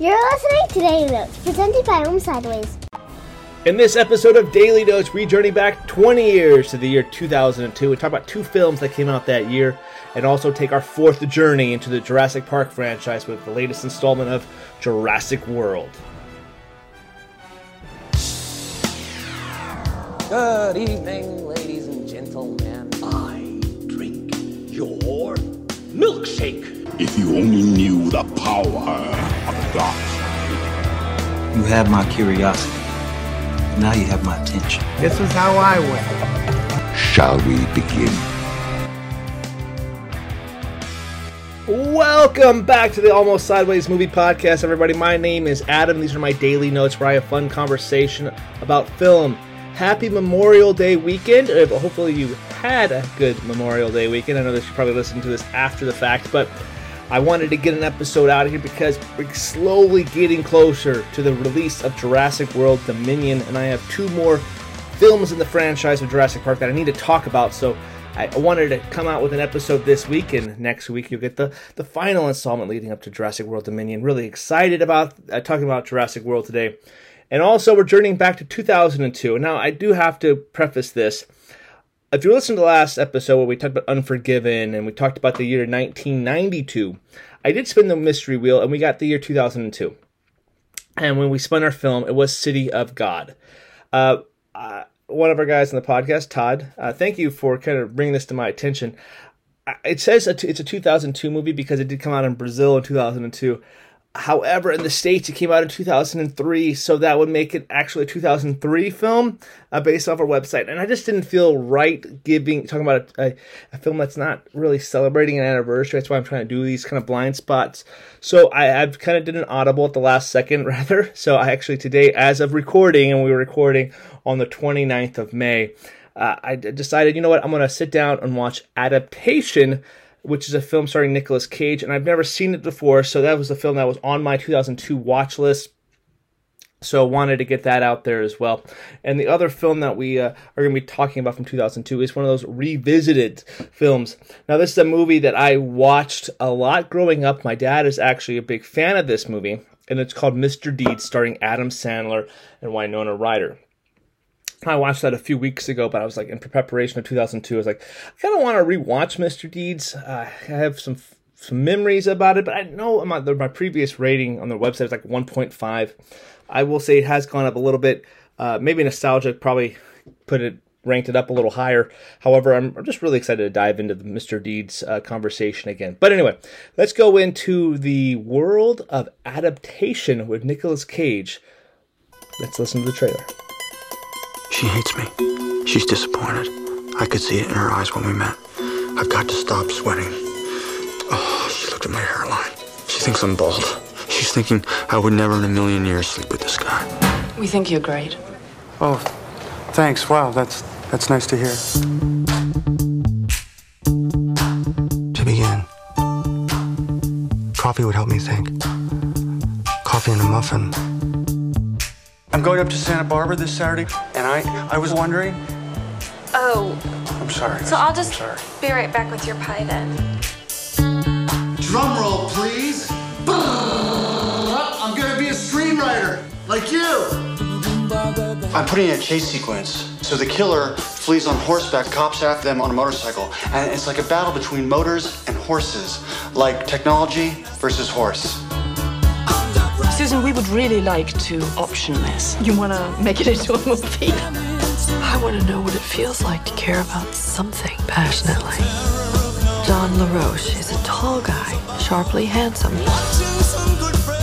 You're listening to Daily Notes, presented by Almost Sideways. In this episode of Daily Notes, we journey back 20 years to the year 2002 and talk about two films that came out that year, and also take our fourth journey into the Jurassic Park franchise with the latest installment of Jurassic World. Good evening, ladies and gentlemen. I drink your milkshake. If you only knew the power of the dark side. You have my curiosity. Now you have my attention. This is how I win. Shall we begin? Welcome back to the Almost Sideways Movie Podcast, everybody. My name is Adam. These are my daily notes where I have fun conversation about film. Happy Memorial Day weekend. Hopefully, you had a good Memorial Day weekend. I know that you're probably listening to this after the fact, but I wanted to get an episode out of here because we're slowly getting closer to the release of Jurassic World Dominion, and I have two more films in the franchise of Jurassic Park that I need to talk about. So I wanted to come out with an episode this week, and next week you'll get the, the final installment leading up to Jurassic World Dominion. Really excited about uh, talking about Jurassic World today. And also, we're journeying back to 2002. Now, I do have to preface this. If you listened to the last episode where we talked about Unforgiven and we talked about the year 1992, I did spin the mystery wheel and we got the year 2002. And when we spun our film, it was City of God. Uh, uh, one of our guys on the podcast, Todd, uh, thank you for kind of bringing this to my attention. It says it's a 2002 movie because it did come out in Brazil in 2002. However, in the States, it came out in 2003, so that would make it actually a 2003 film uh, based off our website. And I just didn't feel right giving, talking about a, a, film that's not really celebrating an anniversary. That's why I'm trying to do these kind of blind spots. So I, I've kind of did an audible at the last second, rather. So I actually today, as of recording, and we were recording on the 29th of May, uh, I decided, you know what, I'm going to sit down and watch Adaptation which is a film starring Nicolas Cage, and I've never seen it before, so that was a film that was on my 2002 watch list. So I wanted to get that out there as well. And the other film that we uh, are going to be talking about from 2002 is one of those revisited films. Now this is a movie that I watched a lot growing up. My dad is actually a big fan of this movie, and it's called Mr. Deed, starring Adam Sandler and Winona Ryder. I watched that a few weeks ago, but I was like in preparation of 2002. I was like, I kind of want to rewatch Mr. Deeds. Uh, I have some some memories about it, but I know my, my previous rating on their website is like 1.5. I will say it has gone up a little bit. Uh, maybe nostalgia probably put it ranked it up a little higher. However, I'm, I'm just really excited to dive into the Mr. Deeds uh, conversation again. But anyway, let's go into the world of adaptation with Nicolas Cage. Let's listen to the trailer. She hates me. She's disappointed. I could see it in her eyes when we met. I've got to stop sweating. Oh, she looked at my hairline. She thinks I'm bald. She's thinking I would never in a million years sleep with this guy. We think you're great. Oh, thanks. Wow, that's that's nice to hear. To begin, coffee would help me think. Coffee and a muffin. I'm going up to Santa Barbara this Saturday, and I I was wondering. Oh, I'm sorry. so I'll just be right back with your pie then. Drum roll, please. I'm gonna be a screenwriter, like you. I'm putting in a chase sequence. So the killer flees on horseback, cops after them on a motorcycle. And it's like a battle between motors and horses, like technology versus horse. Susan, we would really like to option this. You want to make it into a movie? I want to know what it feels like to care about something passionately. John LaRoche is a tall guy, sharply handsome.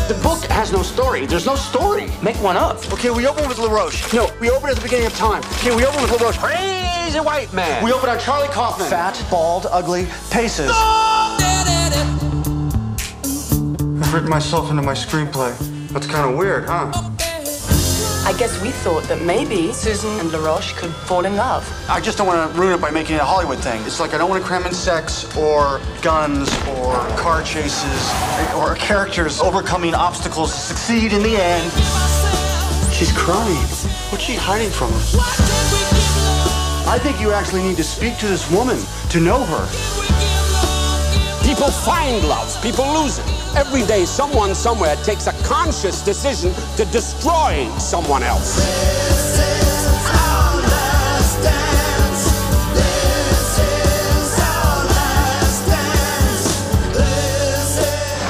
The book has no story. There's no story. Make one up. Okay, we open with LaRoche. No, we open at the beginning of time. Okay, we open with LaRoche. Crazy white man. We open on Charlie Kaufman. Fat, bald, ugly, paces. I've written myself into my screenplay. That's kind of weird, huh? I guess we thought that maybe Susan and LaRoche could fall in love. I just don't want to ruin it by making it a Hollywood thing. It's like I don't want to cram in sex or guns or car chases or characters overcoming obstacles to succeed in the end. She's crying. What's she hiding from us? I think you actually need to speak to this woman to know her. Deep People find love, people lose it. Every day, someone somewhere takes a conscious decision to destroy someone else.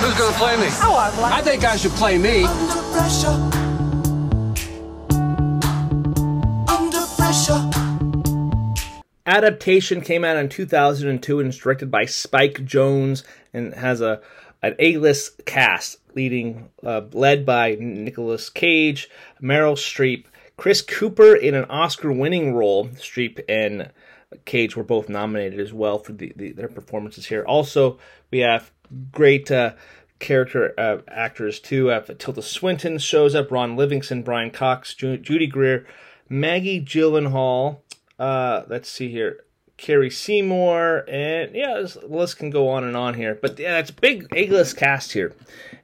Who's gonna play me? Oh, I'd like I think I should play me. Adaptation came out in 2002 and is directed by Spike Jonze and has a an A-list cast leading uh, led by Nicolas Cage, Meryl Streep, Chris Cooper in an Oscar-winning role. Streep and Cage were both nominated as well for the, the, their performances here. Also, we have great uh, character uh, actors too. Uh, Tilda Swinton shows up, Ron Livingston, Brian Cox, Ju- Judy Greer, Maggie Gyllenhaal. Uh, let's see here. Cara Seymour, and yeah, this list can go on and on here. But yeah, a big A-list cast here.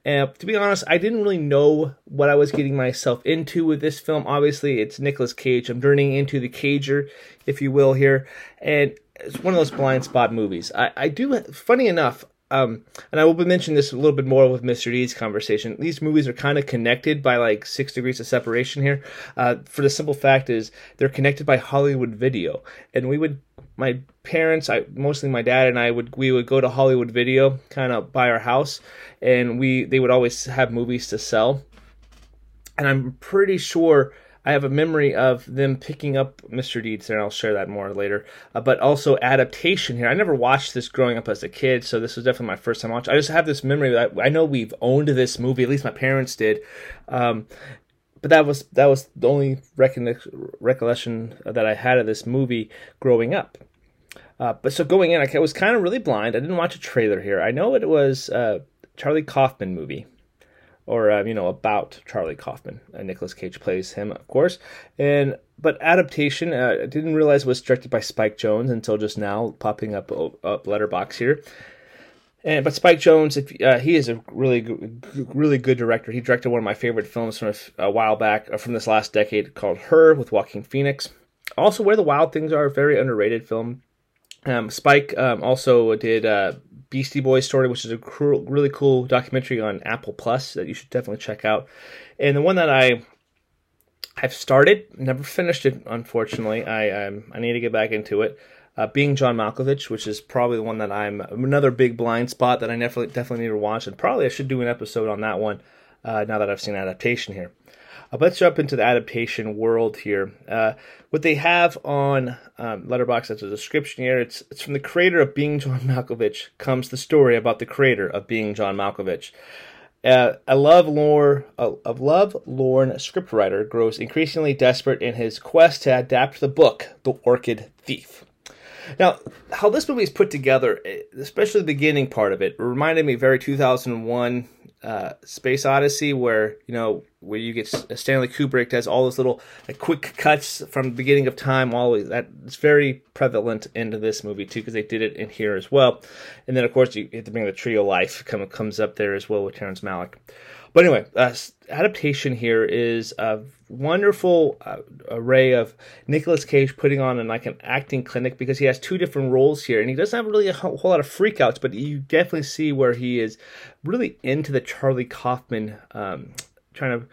And to be honest, I didn't really know what I was getting myself into with this film. Obviously, it's Nicolas Cage. I'm turning into the Cager, if you will, here. And it's one of those blind spot movies. I, I do, funny enough, um, and I will mention this a little bit more with Mr. D's conversation. These movies are kind of connected by like six degrees of separation here. Uh, for the simple fact is they're connected by Hollywood Video, and we would, my parents, I mostly my dad and I would we would go to Hollywood Video, kind of by our house, and we they would always have movies to sell, and I'm pretty sure. I have a memory of them picking up Mr. Deeds there, and I'll share that more later. Uh, but also adaptation here. I never watched this growing up as a kid, so this was definitely my first time watching. I just have this memory that I know we've owned this movie, at least my parents did. Um, but that was that was the only recollection that I had of this movie growing up. Uh, but so going in, I was kind of really blind. I didn't watch a trailer here. I know it was Charlie Kaufman movie or uh, you know about Charlie Kaufman. Uh, Nicolas Cage plays him, of course, and but adaptation. Uh, I didn't realize was directed by Spike Jonze until just now, popping up up Letterboxd here. And but Spike Jonze, if, uh, he is a really really good director. He directed one of my favorite films from a, a while back, uh, from this last decade, called Her with Joaquin Phoenix. Also, Where the Wild Things Are, a very underrated film. Um, Spike um, also did uh, Beastie Boys story, which is a cool, really cool documentary on Apple Plus that you should definitely check out. And the one that I have started, never finished it, unfortunately. I um, I need to get back into it. Uh, being John Malkovich, which is probably the one that I'm another big blind spot that I definitely definitely need to watch, and probably I should do an episode on that one uh, now that I've seen adaptation here. Uh, let's jump into the adaptation world here. Uh, what they have on um, Letterboxd as a description here, it's it's from the creator of Being John Malkovich. Comes the story about the creator of Being John Malkovich. Uh, a love lore, a, a love lorn scriptwriter grows increasingly desperate in his quest to adapt the book, The Orchid Thief. Now, how this movie is put together, especially the beginning part of it, reminded me very 2001 uh, Space Odyssey, where you know where you get Stanley Kubrick does all those little like, quick cuts from the beginning of time. All that it's very prevalent into this movie too because they did it in here as well. And then of course you have to bring the Tree of Life come comes up there as well with Terrence Malick. But anyway, uh, adaptation here is a wonderful uh, array of Nicolas Cage putting on an, like an acting clinic because he has two different roles here, and he doesn't have really a whole, lot of freakouts, but you definitely see where he is really into the Charlie Kaufman um, trying to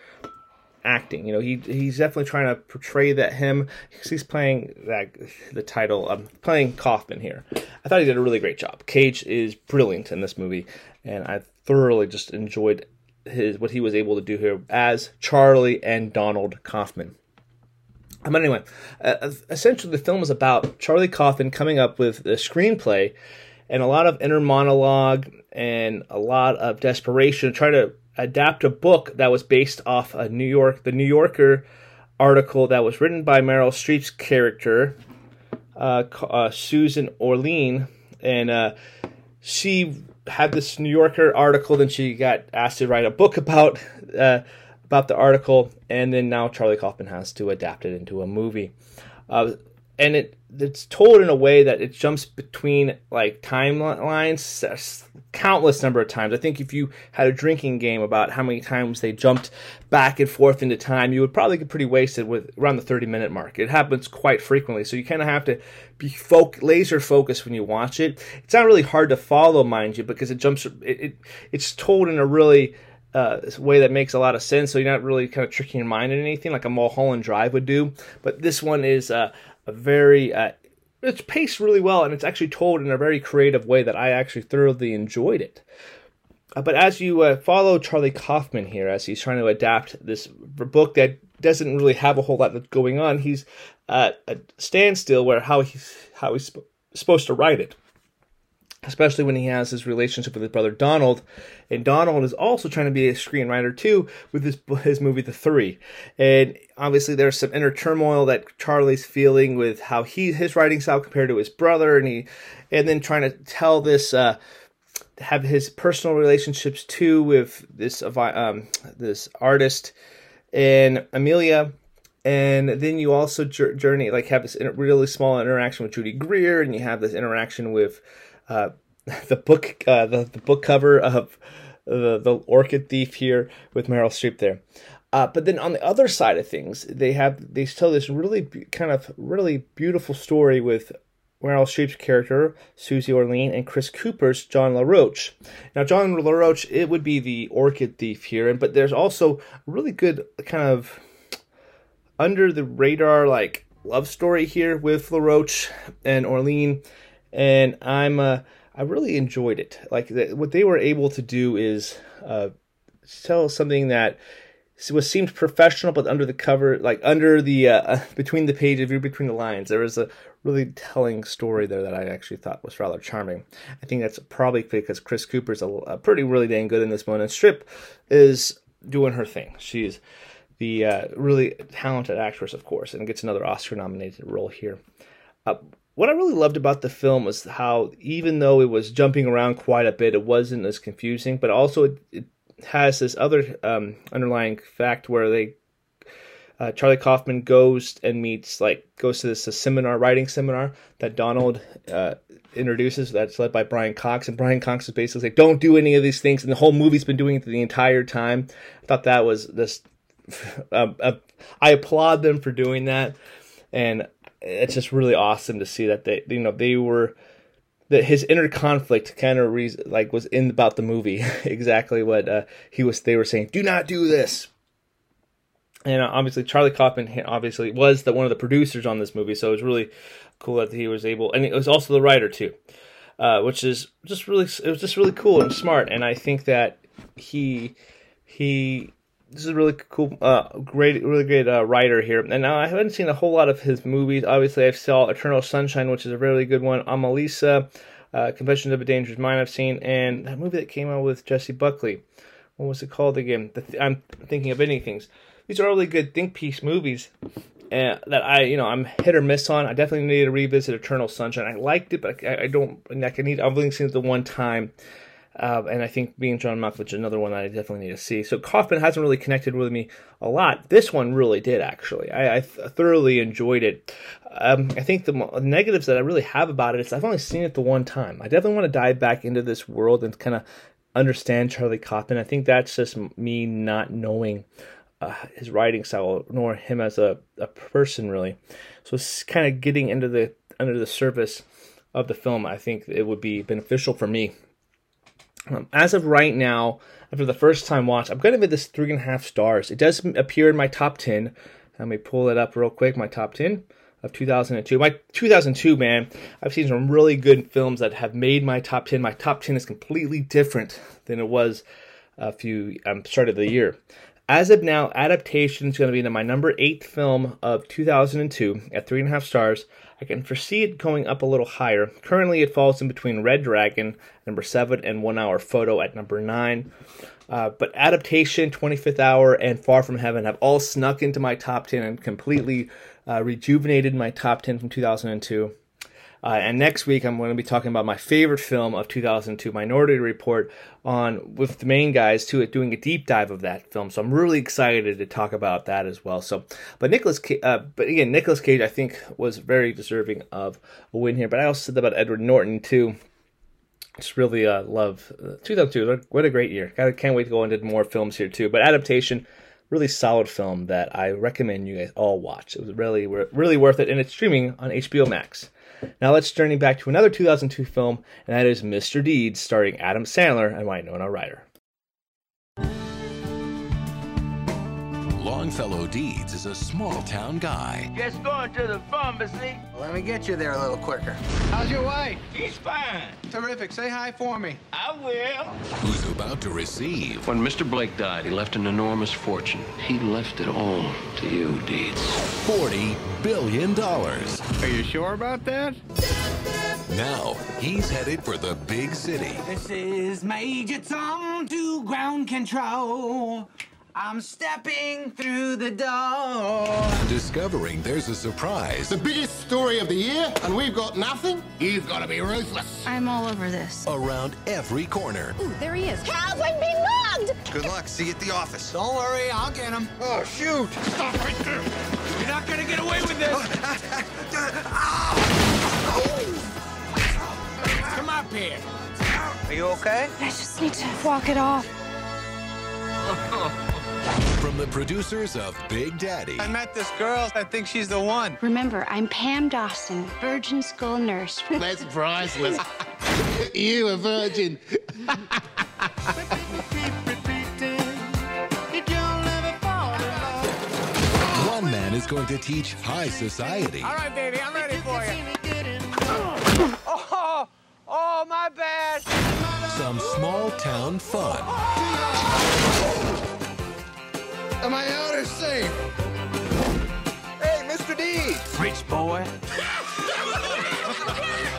acting. You know, he he's definitely trying to portray that him. He's playing that the title. I'm um, playing Kaufman here. I thought he did a really great job. Cage is brilliant in this movie, and I thoroughly just enjoyed his what he was able to do here as Charlie and Donald Kaufman. But anyway, uh, essentially the film is about Charlie Kaufman coming up with the screenplay and a lot of inner monologue and a lot of desperation to try to adapt a book that was based off a New York, the New Yorker article that was written by Meryl Streep's character, uh, uh, Susan Orlean, and uh, she had this New Yorker article. Then she got asked to write a book about uh, about the article, and then now Charlie Kaufman has to adapt it into a movie. Uh, and it it's told in a way that it jumps between like timelines countless number of times. I think if you had a drinking game about how many times they jumped back and forth into time, you would probably get pretty wasted with around the 30 minute mark. It happens quite frequently, so you kind of have to be folk, laser focused when you watch it. It's not really hard to follow, mind you, because it jumps. It, it it's told in a really uh, way that makes a lot of sense. So you're not really kind of tricking your mind in anything like a Mulholland Drive would do. But this one is uh, a very uh, it's paced really well and it's actually told in a very creative way that I actually thoroughly enjoyed it. Uh, but as you uh, follow Charlie Kaufman here, as he's trying to adapt this book that doesn't really have a whole lot that's going on, he's at a standstill where how he's how he's sp- supposed to write it especially when he has his relationship with his brother Donald. And Donald is also trying to be a screenwriter too with his his movie The Three. And obviously there's some inner turmoil that Charlie's feeling with how he his writing style compared to his brother, and he and then trying to tell this. Uh, have his personal relationships too with this um, this artist and Amelia, and then you also journey like have this really small interaction with Judy Greer, and you have this interaction with uh, the book uh, the, the book cover of the the Orchid Thief here with Meryl Streep there. Uh, but then on the other side of things, they have they tell this really kind of really beautiful story with Meryl Streep's character Susie Orlean and Chris Cooper's John LaRoche. Now John LaRoche it would be the Orchid Thief here, and but there's also really good kind of under the radar like love story here with LaRoche and Orlean and I'm uh, I really enjoyed it. Like the, what they were able to do is uh, tell something that was seemed professional, but under the cover, like under the uh, between the pages, between the lines, there was a really telling story there that I actually thought was rather charming. I think that's probably because Chris Cooper's a, a pretty really dang good in this one, and Streep is doing her thing. She's the uh, really talented actress, of course, and gets another Oscar nominated role here. Uh, what I really loved about the film was how, even though it was jumping around quite a bit, it wasn't as confusing, but also it, it has this other um, underlying fact where they uh, Charlie Kaufman goes and meets like goes to this seminar writing seminar that Donald uh, introduces that's led by Brian Cox and Brian Cox is basically like don't do any of these things and the whole movie's been doing it the entire time. I thought that was this. Uh, uh, I applaud them for doing that, and it's just really awesome to see that they you know they were that his inner conflict kind of re- like was in about the movie. Exactly what uh, he was they were saying do not do this. And uh, obviously charlie kaufman obviously was the one of the producers on this movie so it was really cool that he was able and it was also the writer too uh, which is just really it was just really cool and smart and i think that he he this is a really cool, uh, great, really great uh, writer here. And now I haven't seen a whole lot of his movies. Obviously, I've saw Eternal Sunshine, which is a really good one. Anomalisa, uh, Confessions of a Dangerous Mind, I've seen, and that movie that came out with Jessie Buckley. What was it called again? Th- I'm thinking of ending things. These are really good think piece movies. Uh, that I, you know, I'm hit or miss on. I definitely need to revisit Eternal Sunshine. I liked it, but I, I don't. I need. I've only seen it the one time. Uh, and I think being John Malkovich is another one that I definitely need to see. So Kaufman hasn't really connected with me a lot. This one really did, actually. I, I thoroughly enjoyed it. Um, I think the negatives that I really have about it is I've only seen it the one time. I definitely want to dive back into this world and kind of understand Charlie Kaufman. I think that's just me not knowing uh, his writing style, nor him as a, a person, really. So it's kind of getting into the under the surface of the film. I think it would be beneficial for me um, as of right now, after the first time watch, I'm going to give this three and a half stars. It does appear in my top 10. Let me pull it up real quick. My top 10 of 2002. My 2002, man, I've seen some really good films that have made my top 10. My top 10 is completely different than it was a few um, start of the year. As of now, adaptation is going to be in my number eight film of 2002 at three and a half stars. I can foresee it going up a little higher. Currently, it falls in between Red Dragon, number seven, and One Hour Photo at number nine. Uh, but Adaptation, 25th Hour, and Far From Heaven have all snuck into my top 10 and completely uh, rejuvenated my top 10 from 2002. Uh, and next week, I'm going to be talking about my favorite film of 2002, Minority Report, on with the main guys to it doing a deep dive of that film. So I'm really excited to talk about that as well. So, but Nicolas, uh, but again, Nicolas Cage, I think was very deserving of a win here. But I also said about Edward Norton too. Just really uh, love uh, 2002. What a great year! I can't wait to go into more films here too. But adaptation really solid film that I recommend you guys all watch. It was really really worth it, and it's streaming on HBO Max. Now let's journey back to another 2002 film, and that is Mr. Deeds, starring Adam Sandler and Winona Ryder. Longfellow Deeds is a small town guy. Just going to the pharmacy. Let me get you there a little quicker. How's your wife? She's fine. Terrific. Say hi for me. I will. Who's about to receive. When Mr. Blake died, he left an enormous fortune. He left it all to you, Deeds. $40 billion. Are you sure about that? Now, he's headed for the big city. This is Major Tom to ground control. I'm stepping through the door. Discovering there's a surprise. The biggest story of the year, and we've got nothing? You've got to be ruthless. I'm all over this. Around every corner. Ooh, there he is. Help, I'm being mugged! Good luck. See you at the office. Don't worry, I'll get him. Oh, shoot. Stop right there. You're not going to get away with this. Come up here. Are you okay? I just need to walk it off. From the producers of Big Daddy. I met this girl. I think she's the one. Remember, I'm Pam Dawson, virgin school nurse. That's priceless. you a virgin. One man is going to teach high society. All right, baby, I'm ready for you. Oh, oh, my bad. Some small town fun. Am I out or safe? Hey, Mr. D. Rich boy.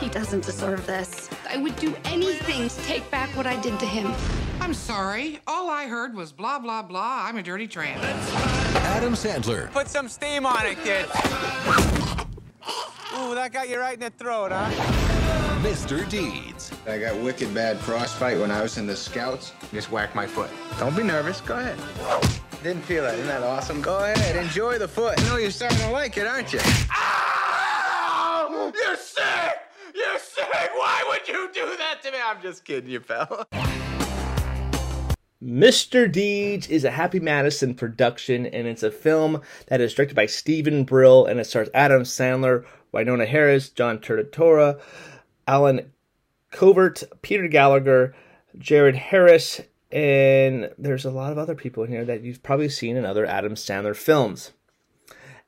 he doesn't deserve this. I would do anything to take back what I did to him. I'm sorry. All I heard was blah, blah, blah. I'm a dirty tramp. Adam Sandler. Put some steam on it, kid. Ooh, that got you right in the throat, huh? Mr. Deeds. I got wicked bad frostbite when I was in the scouts. Just whacked my foot. Don't be nervous. Go ahead. Didn't feel it. Isn't that awesome? Go ahead. Enjoy the foot. You know you're starting to like it, aren't you? Ow! You're sick! You're sick! Why would you do that to me? I'm just kidding you, pal. Mr. Deeds is a Happy Madison production, and it's a film that is directed by Steven Brill, and it stars Adam Sandler, Winona Harris, John Turturro, Allen Covert, Peter Gallagher, Jared Harris, and there's a lot of other people in here that you've probably seen in other Adam Sandler films.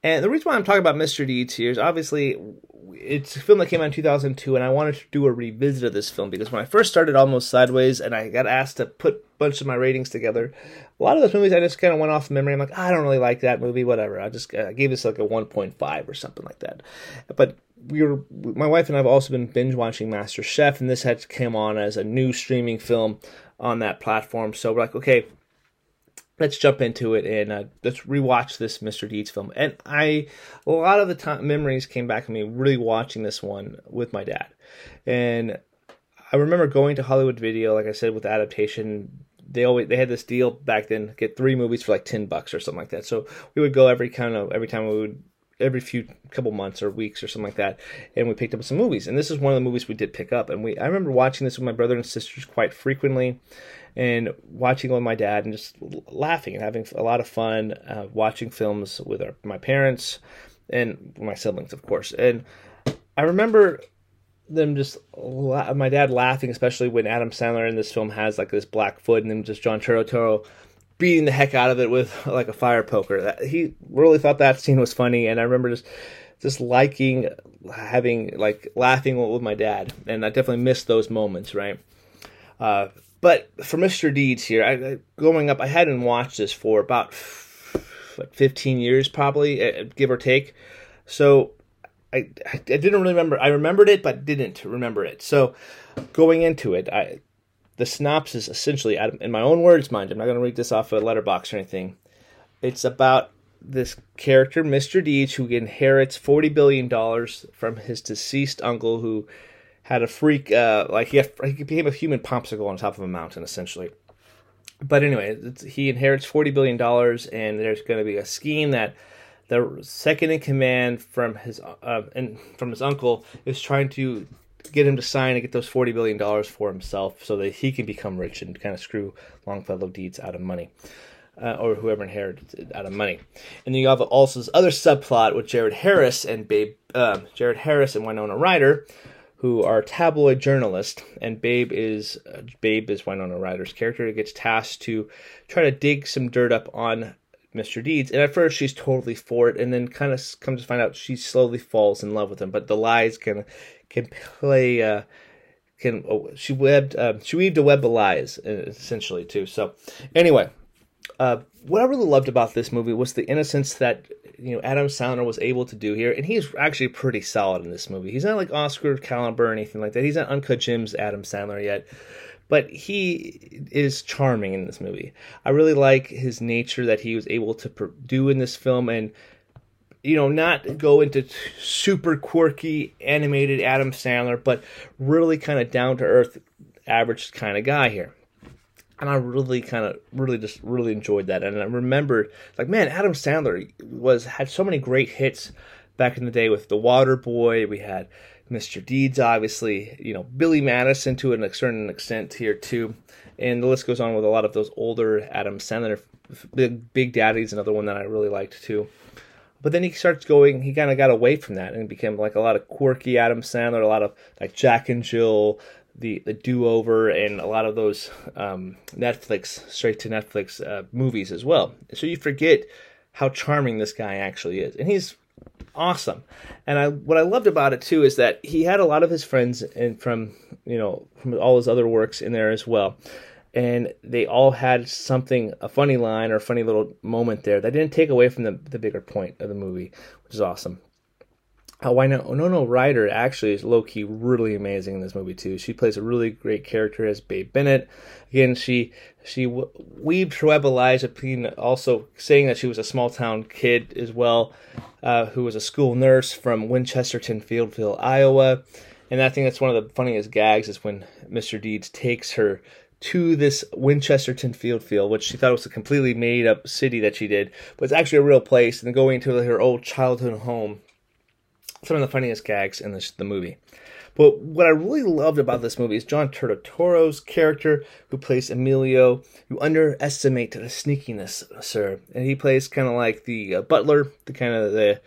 And the reason why I'm talking about Mr. Deeds here is obviously it's a film that came out in 2002, and I wanted to do a revisit of this film because when I first started Almost Sideways and I got asked to put a bunch of my ratings together, a lot of those movies I just kind of went off memory. I'm like, I don't really like that movie, whatever. I just I gave this like a 1.5 or something like that. But we were my wife and I have also been binge watching Master Chef, and this had come on as a new streaming film on that platform. So we're like, okay, let's jump into it and uh, let's rewatch this Mr. Deeds film. And I, a lot of the time, memories came back to me really watching this one with my dad. And I remember going to Hollywood Video, like I said, with adaptation. They always they had this deal back then, get three movies for like ten bucks or something like that. So we would go every kind of every time we would every few couple months or weeks or something like that, and we picked up some movies. And this is one of the movies we did pick up. And we I remember watching this with my brother and sisters quite frequently and watching with my dad and just laughing and having a lot of fun uh, watching films with our, my parents and my siblings, of course. And I remember them just my dad laughing, especially when Adam Sandler in this film has like this black foot, and then just John Turturro beating the heck out of it with like a fire poker. He really thought that scene was funny, and I remember just just liking having like laughing with my dad, and I definitely missed those moments, right? Uh, but for Mr. Deeds here, I, I, growing up, I hadn't watched this for about like 15 years, probably, uh, give or take. So I, I didn't really remember. I remembered it, but didn't remember it. So going into it, I the synopsis essentially, in my own words, mind, I'm not going to read this off a Letterboxd or anything. It's about this character, Mr. Deeds, who inherits forty billion dollars from his deceased uncle, who had a freak, uh, like he, had, he became a human popsicle on top of a mountain, essentially. But anyway, he inherits forty billion dollars, and there's going to be a scheme that the second in command from his uh, and from his uncle is trying to get him to sign and get those forty billion dollars for himself, so that he can become rich and kind of screw Longfellow Deeds out of money. Uh, or whoever inherits it out of money, and then you have also this other subplot with Jared Harris and Babe, uh, Jared Harris and Winona Ryder, who are tabloid journalists, and Babe is uh, Babe is Winona Ryder's character who gets tasked to try to dig some dirt up on Mr. Deeds. And at first she's totally for it, and then kind of comes to find out she slowly falls in love with him. But the lies can can play. Uh, can oh, she webbed uh, she weaved a web of lies uh, essentially too. So anyway, uh, what I really loved about this movie was the innocence that you know Adam Sandler was able to do here, and he's actually pretty solid in this movie. He's not like Oscar caliber or anything like that. He's not Uncut Gems Adam Sandler yet, but he is charming in this movie. I really like his nature that he was able to do in this film, and you know, not go into super quirky animated Adam Sandler, but really kind of down to earth, average kind of guy here and I really kind of really just really enjoyed that. And I remembered like, man, Adam Sandler was had so many great hits back in the day with The Water Boy. We had Mr. Deeds, obviously, you know, Billy Madison to a certain extent here too, and the list goes on with a lot of those older Adam Sandler. Big Big Daddy's another one that I really liked too. But then he starts going. He kind of got away from that and became like a lot of quirky Adam Sandler, a lot of like Jack and Jill, the the do over and a lot of those um, Netflix straight to Netflix uh, movies as well. So you forget how charming this guy actually is, and he's awesome. And I what I loved about it too is that he had a lot of his friends and from you know from all his other works in there as well. And they all had something, a funny line or a funny little moment there that didn't take away from the, the bigger point of the movie, which is awesome. Uh, Winona Ryder actually is low key really amazing in this movie too. She plays a really great character as Babe Bennett. Again, she she w- weaved of lies between also saying that she was a small town kid as well, uh, who was a school nurse from Winchesterton Fieldville, Iowa. And I think that's one of the funniest gags is when Mr. Deeds takes her to this Winchesterton field, which she thought was a completely made up city that she did, but it's actually a real place, and going to her old childhood home some of the funniest gags in this, the movie. But what I really loved about this movie is John Turturro's character, who plays Emilio. You underestimate the sneakiness, sir, and he plays kind of like the uh, butler, the kind of the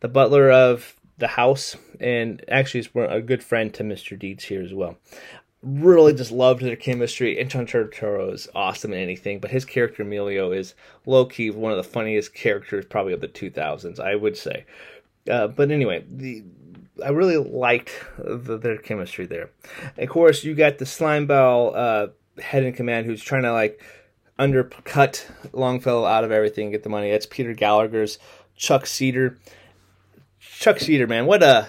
the butler of the house, and actually is a good friend to Mr. Deeds here as well. Really just loved their chemistry, and John Turturro is awesome in anything, but his character Emilio is low key one of the funniest characters probably of the 2000s, I would say. Uh, but anyway, the I really liked the, their chemistry there. Of course, you got the Slimeball uh, head in command who's trying to like undercut Longfellow out of everything, get the money. That's Peter Gallagher's Chuck Cedar. Chuck Cedar, man, what a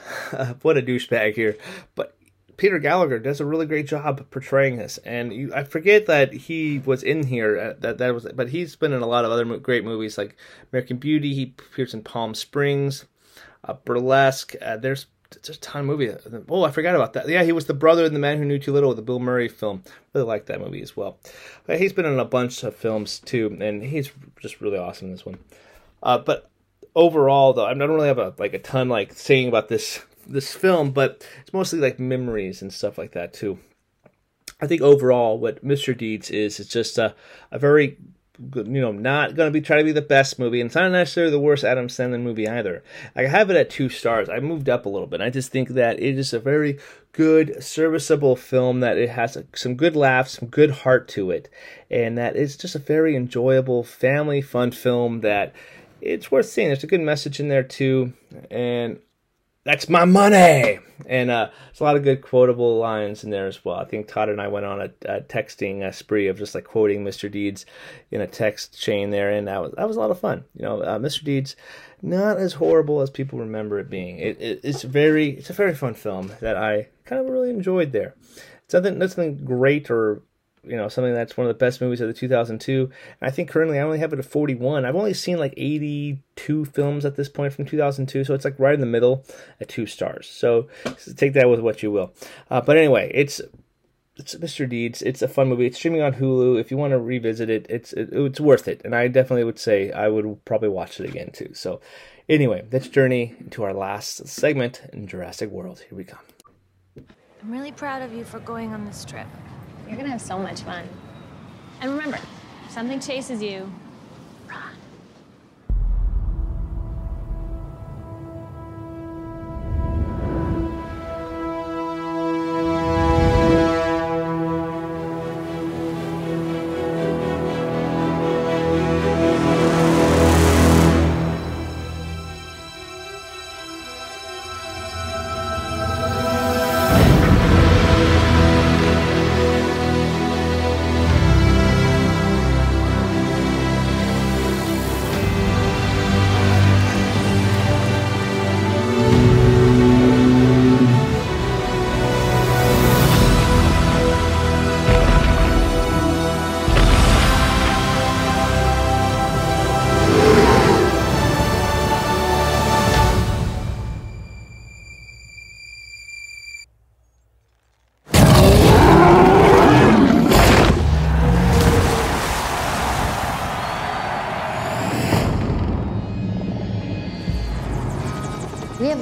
what a douchebag here. But Peter Gallagher does a really great job portraying this, and you, I forget that he was in here. Uh, that that was, but he's been in a lot of other great movies like American Beauty. He appears in Palm Springs uh, Burlesque. Uh, there's just a ton of movies. Oh, I forgot about that. Yeah, he was the brother in The Man Who Knew Too Little, the Bill Murray film. Really like that movie as well. He's been in a bunch of films too, and he's just really awesome in this one. Uh, but overall, though, I don't really have a like a ton like saying about this this film, but it's mostly like memories and stuff like that too. I think overall, what Mr. Deeds is, it's just a, a very you know, not going to be trying to be the best movie, and it's not necessarily the worst Adam Sandler movie either. I have it at two stars. I moved up a little bit. I just think that it is a very good, serviceable film. That it has a, some good laughs, some good heart to it, and that it's just a very enjoyable, family fun film. That it's worth seeing. There's a good message in there too, and that's my money. And uh, there's a lot of good quotable lines in there as well. I think Todd and I went on a, a texting a spree of just like quoting Mr. Deeds in a text chain there, and that was that was a lot of fun. You know, uh, Mr. Deeds not as horrible as people remember it being. It, it, it's very it's a very fun film that I kind of really enjoyed there. It's nothing nothing great or you know something that's one of the best movies of the 2002. And I think currently I only have it at 41. I've only seen like 82 films at this point from 2002, so it's like right in the middle at two stars. So take that with what you will. Uh, but anyway, it's it's Mr. Deeds. It's a fun movie. It's streaming on Hulu. If you want to revisit it, it's it, it's worth it. And I definitely would say I would probably watch it again too. So anyway, let's journey into our last segment in Jurassic World. Here we come. I'm really proud of you for going on this trip. You're gonna have so much fun. And remember, if something chases you,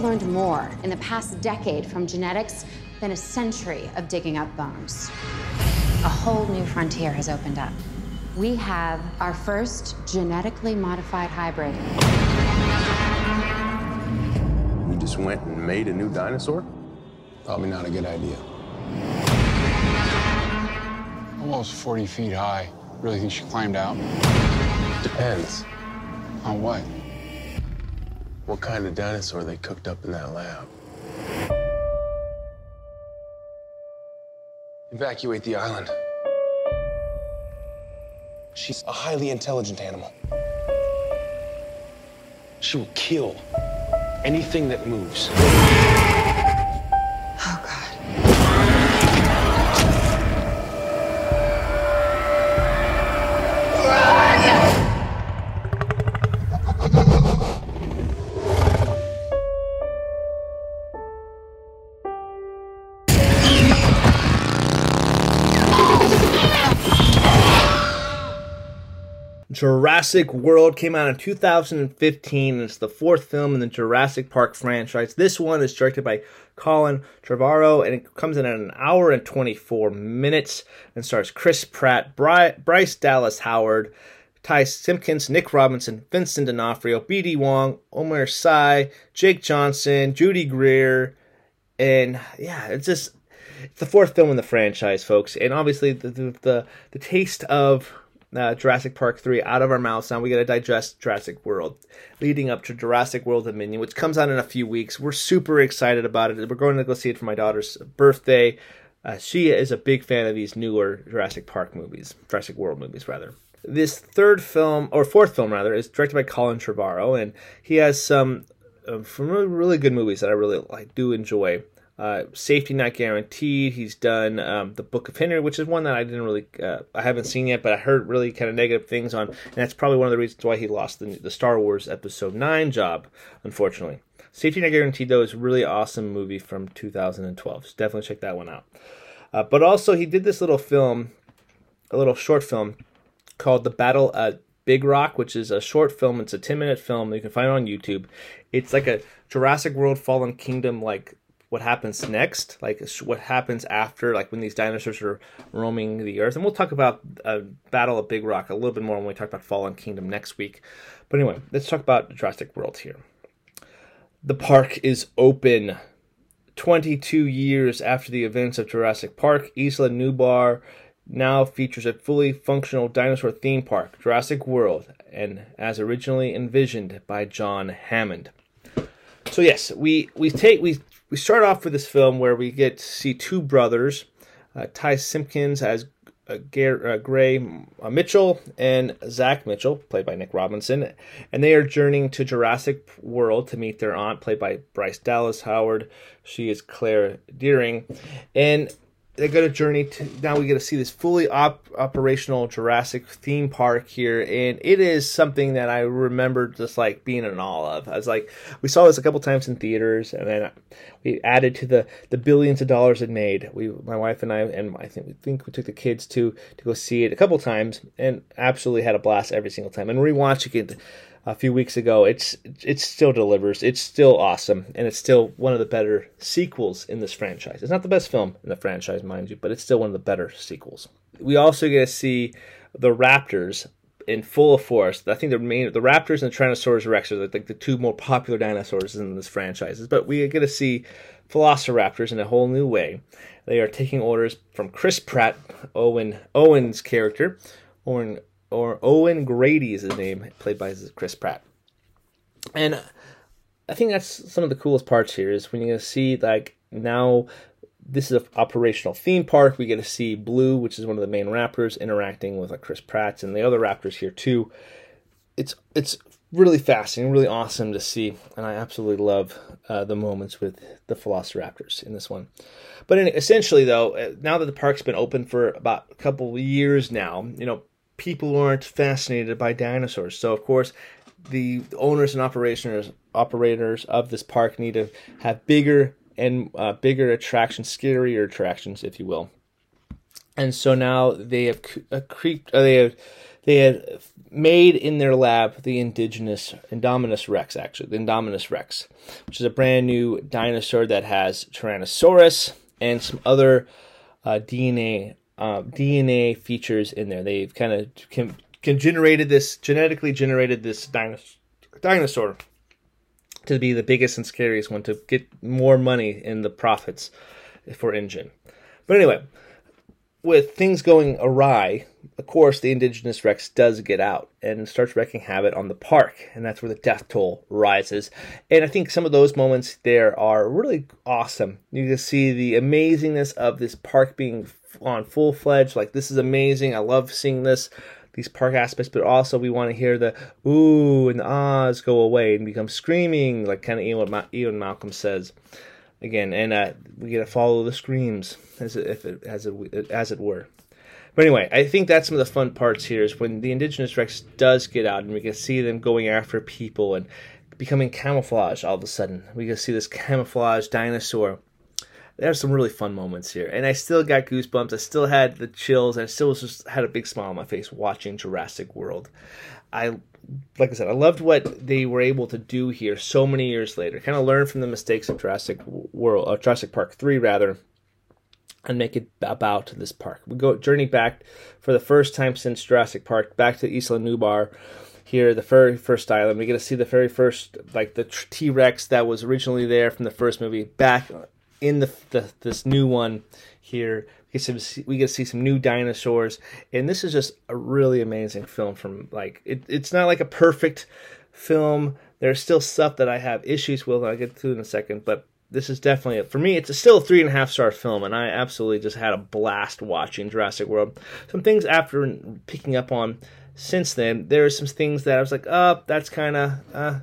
learned more in the past decade from genetics than a century of digging up bones. A whole new frontier has opened up. We have our first genetically modified hybrid. You just went and made a new dinosaur? Probably not a good idea. Almost 40 feet high. Really think she climbed out? Depends. On what? What kind of dinosaur they cooked up in that lab? Evacuate the island. She's a highly intelligent animal. She will kill anything that moves. Jurassic World came out in 2015 and it's the fourth film in the Jurassic Park franchise. This one is directed by Colin Trevorrow and it comes in at an hour and 24 minutes and stars Chris Pratt, Bry- Bryce Dallas Howard, Ty Simpkins, Nick Robinson, Vincent D'Onofrio, B.D. Wong, Omar Sy, Jake Johnson, Judy Greer, and yeah, it's just it's the fourth film in the franchise, folks. And obviously the the, the, the taste of uh, Jurassic Park 3 out of our mouths now. We got to digest Jurassic World, leading up to Jurassic World Dominion, which comes out in a few weeks. We're super excited about it. We're going to go see it for my daughter's birthday. Uh, she is a big fan of these newer Jurassic Park movies, Jurassic World movies, rather. This third film, or fourth film rather, is directed by Colin Trevorrow, and he has some, uh, some really, really good movies that I really I do enjoy. Uh, Safety Not Guaranteed. He's done um, the Book of Henry, which is one that I didn't really, uh, I haven't seen yet, but I heard really kind of negative things on, and that's probably one of the reasons why he lost the, the Star Wars Episode Nine job, unfortunately. Safety Not Guaranteed, though, is a really awesome movie from 2012. So definitely check that one out. Uh, but also, he did this little film, a little short film called The Battle at Big Rock, which is a short film. It's a 10 minute film. You can find it on YouTube. It's like a Jurassic World Fallen Kingdom like what happens next, like what happens after, like when these dinosaurs are roaming the earth. And we'll talk about uh, Battle of Big Rock a little bit more when we talk about Fallen Kingdom next week. But anyway, let's talk about Jurassic World here. The park is open. 22 years after the events of Jurassic Park, Isla Nublar now features a fully functional dinosaur theme park, Jurassic World, and as originally envisioned by John Hammond. So yes, we we take we we start off with this film where we get to see two brothers, uh, Ty Simpkins as uh, uh, Gray uh, Mitchell and Zach Mitchell, played by Nick Robinson, and they are journeying to Jurassic World to meet their aunt, played by Bryce Dallas Howard. She is Claire Dearing, and they go to Journey. To, now we get to see this fully op- operational Jurassic theme park here, and it is something that I remember just like being in awe of. I was like, we saw this a couple times in theaters, and then we added to the the billions of dollars it made. We, my wife and I, and I think we think we took the kids to to go see it a couple times, and absolutely had a blast every single time. And rewatching it a few weeks ago, it's it still delivers. It's still awesome, and it's still one of the better sequels in this franchise. It's not the best film in the franchise, mind you, but it's still one of the better sequels. We also get to see the Raptors in full force. I think the main the Raptors and the Tyrannosaurus Rex are like the two more popular dinosaurs in this franchise. But we get to see Velociraptors in a whole new way. They are taking orders from Chris Pratt, Owen Owen's character, Owen or Owen Grady is his name, played by Chris Pratt. And I think that's some of the coolest parts here is when you see like now this is an operational theme park. We get to see Blue, which is one of the main raptors, interacting with like Chris Pratt and the other raptors here too. It's it's really fascinating, really awesome to see, and I absolutely love uh, the moments with the Velociraptors in this one. But in, essentially, though, uh, now that the park's been open for about a couple years now, you know, people aren't fascinated by dinosaurs. So of course, the owners and operators operators of this park need to have bigger and uh, bigger attractions, scarier attractions, if you will. And so now they have uh, creeped. Uh, they have they have made in their lab the indigenous Indominus Rex, actually the Indominus Rex, which is a brand new dinosaur that has Tyrannosaurus and some other uh, DNA uh, DNA features in there. They've kind of can, can generated this genetically generated this dinosaur, dinosaur to be the biggest and scariest one to get more money in the profits for InGen. But anyway, with things going awry, of course, the indigenous Rex does get out and starts wreaking havoc on the park, and that's where the death toll rises. And I think some of those moments there are really awesome. You can see the amazingness of this park being on full fledged. Like this is amazing. I love seeing this these park aspects, but also we want to hear the ooh and the ahs go away and become screaming, like kind of Ian, Ian Malcolm says again, and uh, we get to follow the screams as if it, as it as it were. But anyway, I think that's some of the fun parts here is when the indigenous Rex does get out and we can see them going after people and becoming camouflage all of a sudden. We can see this camouflage dinosaur there's some really fun moments here, and I still got goosebumps. I still had the chills, I still just had a big smile on my face watching Jurassic World. I, like I said, I loved what they were able to do here so many years later. Kind of learn from the mistakes of Jurassic World, uh, Jurassic Park three rather, and make it about this park. We go journey back for the first time since Jurassic Park back to Isla Nublar here, the very first island. We get to see the very first, like the T Rex that was originally there from the first movie, back in the, the this new one here. We get, some, we get to see some new dinosaurs, and this is just a really amazing film. From like, it, it's not like a perfect film. There's still stuff that I have issues with. I'll get to in a second, but this is definitely for me. It's still a three and a half star film, and I absolutely just had a blast watching Jurassic World. Some things after picking up on since then, there are some things that I was like, oh, that's kind of uh,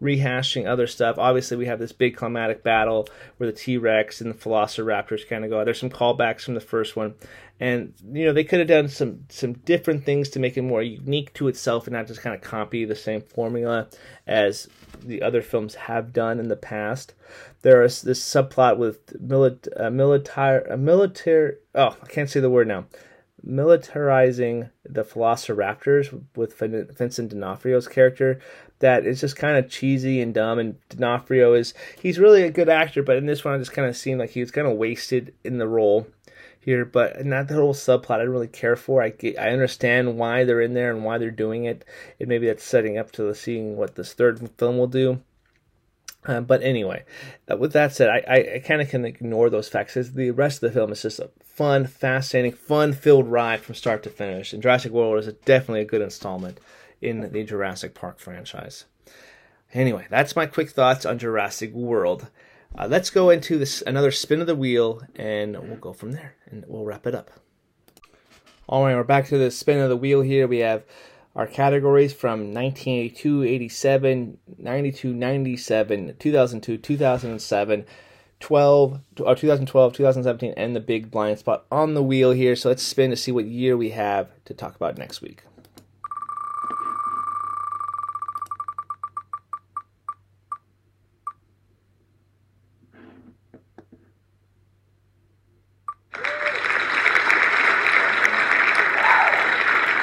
rehashing other stuff. Obviously, we have this big climatic battle where the T Rex and the Velociraptors kind of go. There's some callbacks from the first one, and you know they could have done some some different things to make it more unique to itself and not just kind of copy the same formula as the other films have done in the past. There is this subplot with milit- uh, military, uh, military. Oh, I can't say the word now militarizing the Velociraptors with Vincent D'Onofrio's character that is just kind of cheesy and dumb. And D'Onofrio is he's really a good actor, but in this one, it just kind of seemed like he was kind of wasted in the role here. But not the whole subplot I don't really care for. I get, I understand why they're in there and why they're doing it, and maybe that's setting up to the, seeing what this third film will do. Uh, but anyway, uh, with that said, I, I, I kind of can ignore those facts the rest of the film is just a fun, fascinating, fun-filled ride from start to finish. And Jurassic World is a, definitely a good installment in the Jurassic Park franchise. Anyway, that's my quick thoughts on Jurassic World. Uh, let's go into this another spin of the wheel, and we'll go from there, and we'll wrap it up. All right, we're back to the spin of the wheel here. We have our categories from 1982, 87, 92, 97, 2002, 2007, 12, or uh, 2012, 2017, and the big blind spot on the wheel here. So let's spin to see what year we have to talk about next week.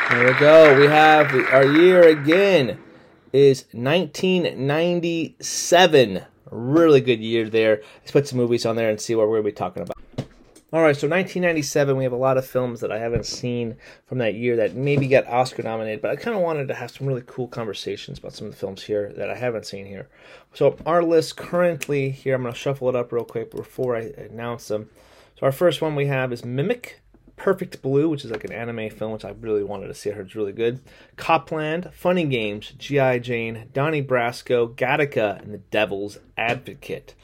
There we go. We have our year again is 1997. Really good year there. Let's put some movies on there and see what we're going to be talking about. All right, so 1997, we have a lot of films that I haven't seen from that year that maybe got Oscar nominated, but I kind of wanted to have some really cool conversations about some of the films here that I haven't seen here. So, our list currently here, I'm going to shuffle it up real quick before I announce them. So, our first one we have is Mimic. Perfect Blue, which is like an anime film, which I really wanted to see. I heard it's really good. Copland, Funny Games, G.I. Jane, Donnie Brasco, Gattaca, and The Devil's Advocate.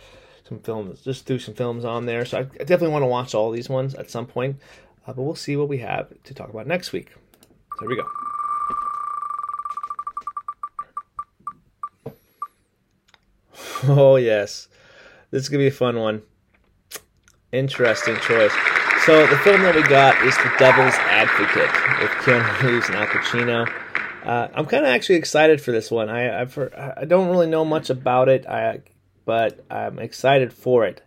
Some films, just threw some films on there. So I definitely want to watch all these ones at some point. Uh, but we'll see what we have to talk about next week. So here we go. Oh, yes. This is going to be a fun one. Interesting choice. So the film that we got is The Devil's Advocate with Keanu Reeves and Al Pacino. Uh, I'm kind of actually excited for this one. I I've heard, I don't really know much about it, I, but I'm excited for it.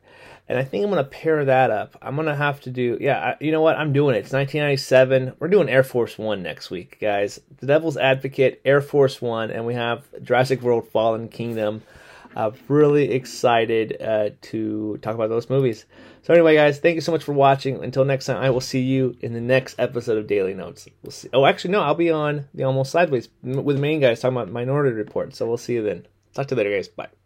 And I think I'm gonna pair that up. I'm gonna have to do yeah. I, you know what? I'm doing it. It's 1997. We're doing Air Force One next week, guys. The Devil's Advocate, Air Force One, and we have Jurassic World: Fallen Kingdom. I'm really excited uh, to talk about those movies. So anyway, guys, thank you so much for watching. Until next time, I will see you in the next episode of Daily Notes. We'll see. Oh, actually, no, I'll be on the Almost Sideways with the main guys talking about Minority Report. So we'll see you then. Talk to you later, guys. Bye.